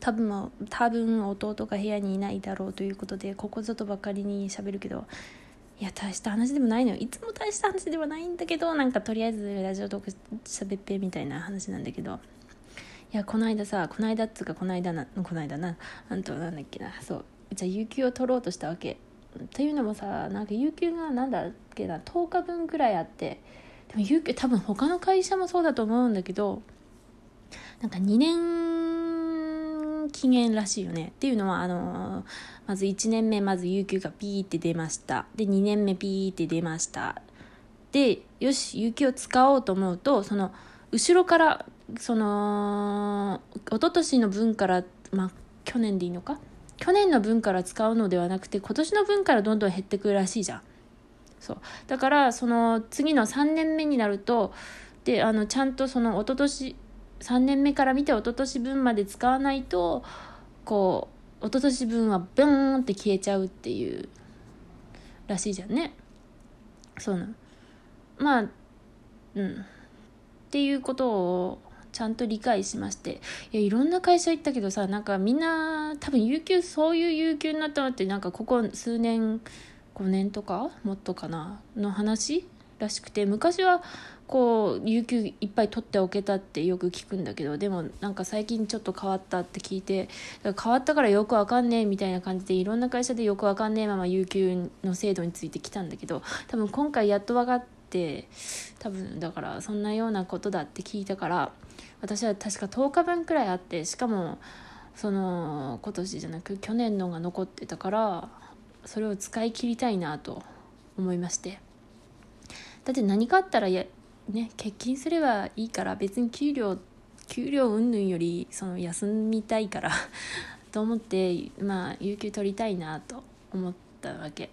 多分多分弟が部屋にいないだろうということでここぞとばかりに喋るけどいや大した話でもないのよ。いつも大した話ではないんだけどなんかとりあえずラジオトークしゃべっぺみたいな話なんだけど。いやこの間さこの間っつうかこの間なこの間な。あんとなんだっけな。そう。じゃあ有給を取ろうとしたわけ。っていうのもさなんか有給がなんだっけな。10日分くらいあって。でも有給多分他の会社もそうだと思うんだけどなんか2年期限らしいよね。っていうのはあのまず1年目まず有給がピーって出ました。で2年目ピーって出ました。でよし有給を使おうと思うとその後ろからその一昨年の分からまあ去年でいいのか？去年の分から使うのではなくて今年の分からどんどん減ってくるらしいじゃん。そう。だからその次の3年目になるとであのちゃんとその一昨年3年目から見て一昨年分まで使わないとこう一昨年分はブーンって消えちゃうっていうらしいじゃんね。そうなの。まあうん。っていうことをちゃんと理解しまして。いやいろんな会社行ったけどさなんかみんな多分有給そういう有給になったのってなんかここ数年5年とかもっとかなの話らしくて昔はこう有給いっぱい取っておけたってよく聞くんだけどでもなんか最近ちょっと変わったって聞いて変わったからよくわかんねえみたいな感じでいろんな会社でよくわかんねえまま有給の制度についてきたんだけど多分今回やっと分かって多分だからそんなようなことだって聞いたから私は確か10日分くらいあってしかもその今年じゃなく去年のが残ってたからそれを使い切りたいなと思いまして。だって何かあったらやね欠勤すればいいから別に給料給料云々よりその休みたいから と思ってまあ有給取りたいなと思ったわけ。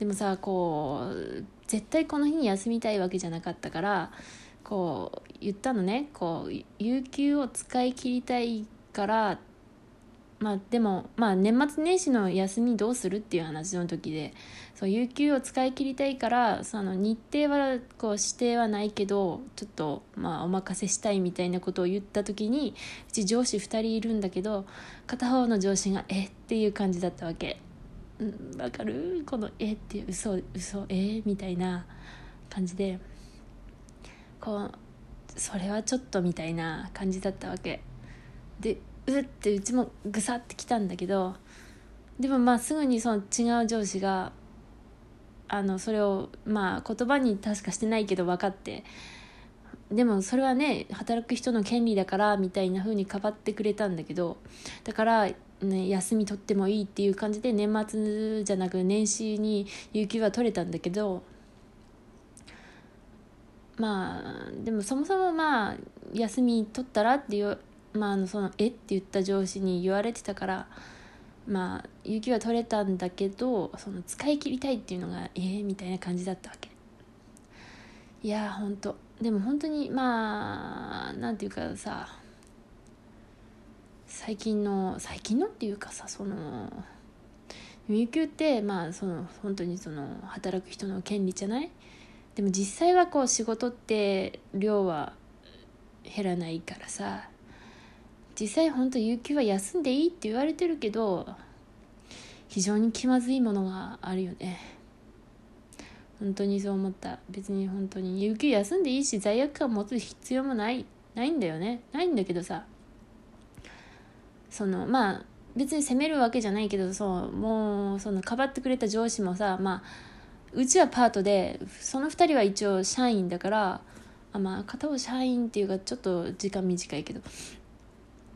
でもさこう絶対この日に休みたいわけじゃなかったからこう言ったのね。こう有給を使い切りたいからまあでもまあ年末年始の休みどうするっていう話の時でそう有給を使い切りたいからその日程はこう指定はないけどちょっとまあお任せしたいみたいなことを言った時にうち上司2人いるんだけど片方の上司が「えっ?」ていう感じだったわけ。うん、わかる？この「えっ?」ってう嘘嘘えみたいな感じでこうそれはちょっとみたいな感じだったわけでうってうちもぐさってきたんだけどでもまあすぐにその違う上司があのそれをまあ言葉に確かしてないけど分かってでもそれはね働く人の権利だからみたいな風にかばってくれたんだけどだから、ね、休み取ってもいいっていう感じで年末じゃなく年始に有給は取れたんだけどまあでもそもそもまあ休み取ったらっていうまあその「えっ?」て言った上司に言われてたからまあ有給は取れたんだけどその使い切りたいっていうのがえー、みたいな感じだったわけ。いやほんと。でも本当にまあなんていうかさ最近の最近のっていうかさその有給ってまあその本当にその働く人の権利じゃない？でも実際はこう仕事って量は減らないからさ。実際本当有給は休んでいいって言われてるけど非常に気まずいものがあるよね。本当にそう思った。別に本当に有給休んでいいし罪悪感持つ必要もないないんだよね。ないんだけどさ。そのまあ別に責めるわけじゃないけどそうもうそのかばってくれた上司もさまあうちはパートでその2人は一応社員だからあまあ片方社員っていうかちょっと時間短いけど。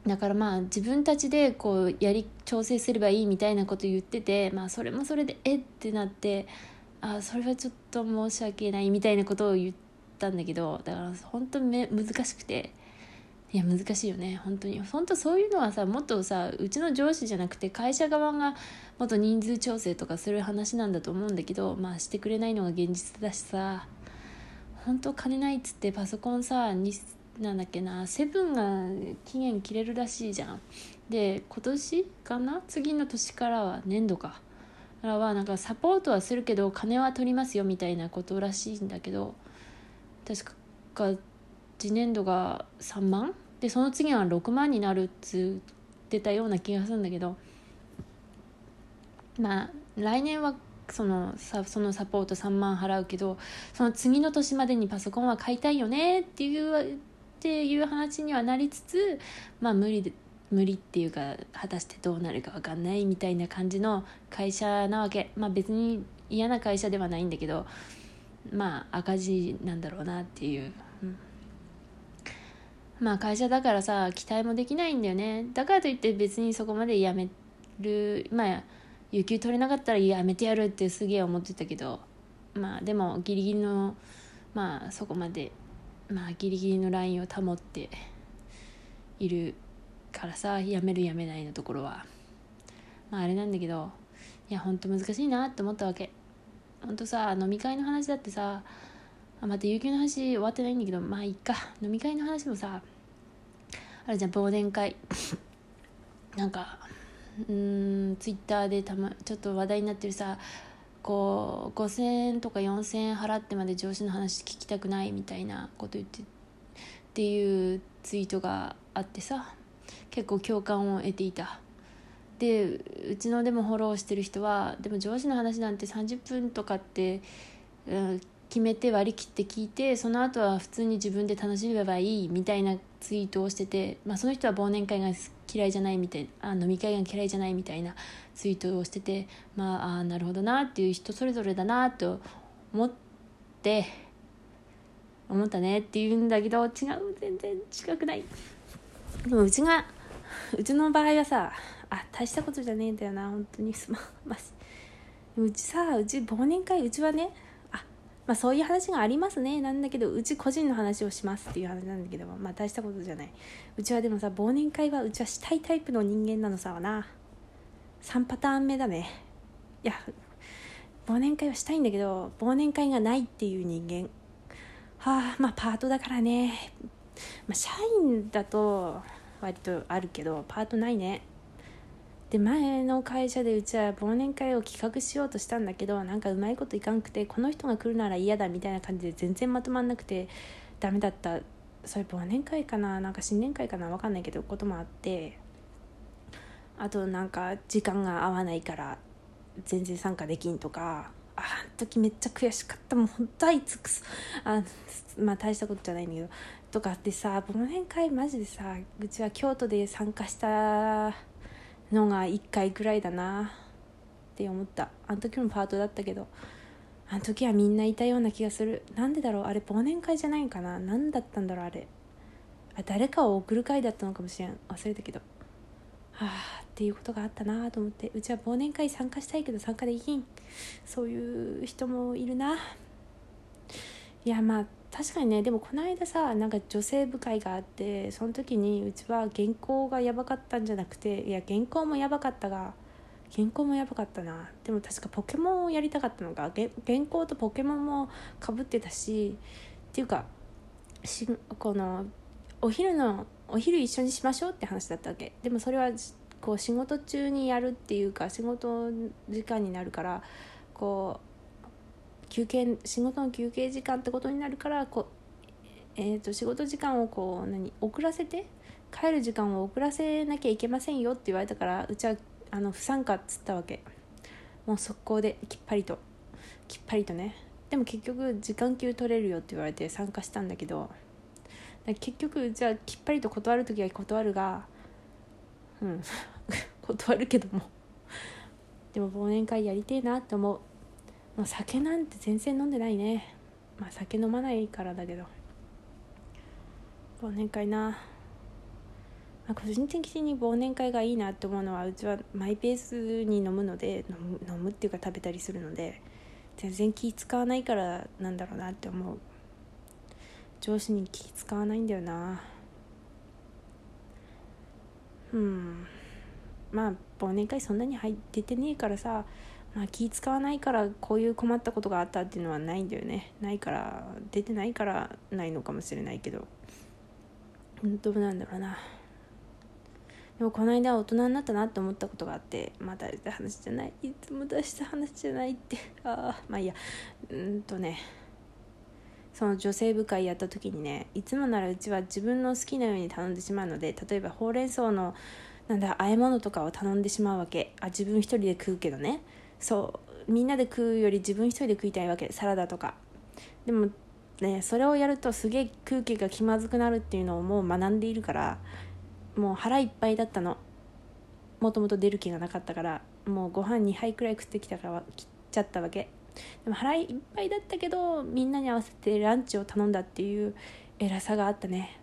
だからまあ自分たちでこうやり調整すればいいみたいなこと言っててまあそれもそれでえってなってあそれはちょっと申し訳ないみたいなことを言ったんだけどだから本当に難しくて。いや難しいよね。本当に。本当そういうのはさもっとさうちの上司じゃなくて会社側がもっと人数調整とかする話なんだと思うんだけどまあしてくれないのが現実だしさ。本当金ないっつってパソコンさなんだっけなセブンが期限切れるらしいじゃん。で今年かな？次の年からは年度か。からはなんかサポートはするけど金は取りますよみたいなことらしいんだけど確か次年度が3万？でその次は6万になるっつってたような気がするんだけどまあ来年はそのさそのサポート3万払うけどその次の年までにパソコンは買いたいよねっていうっていう話にはなりつつまあ無理で無理っていうか果たしてどうなるか分かんないみたいな感じの会社なわけ。まあ別に嫌な会社ではないんだけどまあ赤字なんだろうなっていう、まあ会社だからさ期待もできないんだよね。だからといって別にそこまで辞めるまあ有給取れなかったらやめてやるってすげえ思ってたけどまあでもギリギリのまあそこまでまあギリギリのラインを保っているからさやめるやめないのところは。まああれなんだけどいやほんと難しいなって思ったわけ。ほんとさ飲み会の話だってさあまた有給の話終わってないんだけどまあいっか。飲み会の話もさあれじゃん忘年会。なんかうんツイッターでたまちょっと話題になってるさこう5,000円とか4,000円払ってまで上司の話聞きたくないみたいなこと言ってっていうツイートがあってさ結構共感を得ていた。でうちのでもフォローしてる人はでも上司の話なんて30分とかって、うん、決めて割り切って聞いてその後は普通に自分で楽しめばいいみたいなツイートをしてて、まあ、その人は忘年会が嫌いじゃないみたいあ飲み会が嫌いじゃないみたいなツイートをしててまああなるほどなっていう人それぞれだなと思って思ったねって言うんだけど違う全然違くない。でもうちがうちの場合はさあ大したことじゃねえんだよな本当に。すまんまうちさうち忘年会うちはねまあ、そういう話がありますね。なんだけどうち個人の話をしますっていう話なんだけどまあ大したことじゃない。うちはでもさ忘年会はうちはしたいタイプの人間なのさはな。3パターン目だね。いや忘年会はしたいんだけど忘年会がないっていう人間。はあまあパートだからね、まあ、社員だと割とあるけどパートないね。で前の会社でうちは忘年会を企画しようとしたんだけどなんかうまいこといかんくてこの人が来るなら嫌だみたいな感じで全然まとまんなくてダメだった。それ忘年会かな？なんか新年会かな？分かんないけどこともあって。あとなんか時間が合わないから全然参加できんとか。あの時めっちゃ悔しかった。もう本当あいつくすあまあ大したことじゃないんだけど。とかってさ忘年会マジでさうちは京都で参加したのが1回ぐらいだな。って思った。あの時もパートだったけど。あの時はみんないたような気がする。なんでだろう？あれ忘年会じゃないんかな？何だったんだろう？あれ。あ誰かを送る会だったのかもしれん。忘れたけど。はあっていうことがあったなと思って。うちは忘年会参加したいけど参加できん。そういう人もいるな。いやまあ確かにねでもこの間さなんか女性部会があってその時にうちは原稿がやばかったんじゃなくていや原稿もやばかったが原稿もやばかったな。でも確かポケモンをやりたかったのが原稿とポケモンもかぶってたしっていうかしこのお昼のお昼一緒にしましょうって話だったわけ。でもそれはこう仕事中にやるっていうか仕事時間になるからこう休憩仕事の休憩時間ってことになるからこ、えーと、仕事時間をこう何遅らせて帰る時間を遅らせなきゃいけませんよって言われたからうちはあの不参加っつったわけ。もう速攻できっぱりと。きっぱりとね。でも結局時間給取れるよって言われて参加したんだけど。結局じゃあきっぱりと断る時は断るがうん。断るけども。でも忘年会やりてえなって思う。まあ、酒なんて全然飲んでないね。まあ酒飲まないからだけど。忘年会な、まあ、個人的に忘年会がいいなって思うのはうちはマイペースに飲むので飲む飲むっていうか食べたりするので全然気使わないからなんだろうなって思う。上司に気使わないんだよな。うん。まあ忘年会そんなに入っててねえからさまあ、気使わないからこういう困ったことがあったっていうのはないんだよね。ないから出てないからないのかもしれないけど。どうなんだろうな。でもこの間大人になったなって思ったことがあってまだ出した話じゃない。いつも出した話じゃないって。ああまあいいや。うんとね。その女性部会やった時にねいつもならうちは自分の好きなように頼んでしまうので例えばほうれん草のなんだ和え物とかを頼んでしまうわけ。あ自分一人で食うけどね。そうみんなで食うより自分一人で食いたいわけサラダとか。でもねそれをやるとすげえ空気が気まずくなるっていうのをもう学んでいるからもう腹いっぱいだったの。もともと出る気がなかったからもうご飯2杯くらい食ってきたから切っちゃったわけ。でも腹いっぱいだったけどみんなに合わせてランチを頼んだっていう偉さがあったね。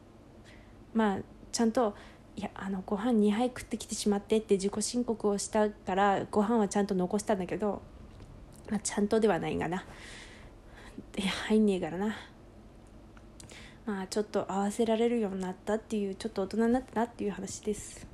まあちゃんといやあのご飯2杯食ってきてしまってって自己申告をしたからご飯はちゃんと残したんだけど、まあ、ちゃんとではないがな。いや入んねえからな。まあちょっと合わせられるようになったっていうちょっと大人になったなっていう話です。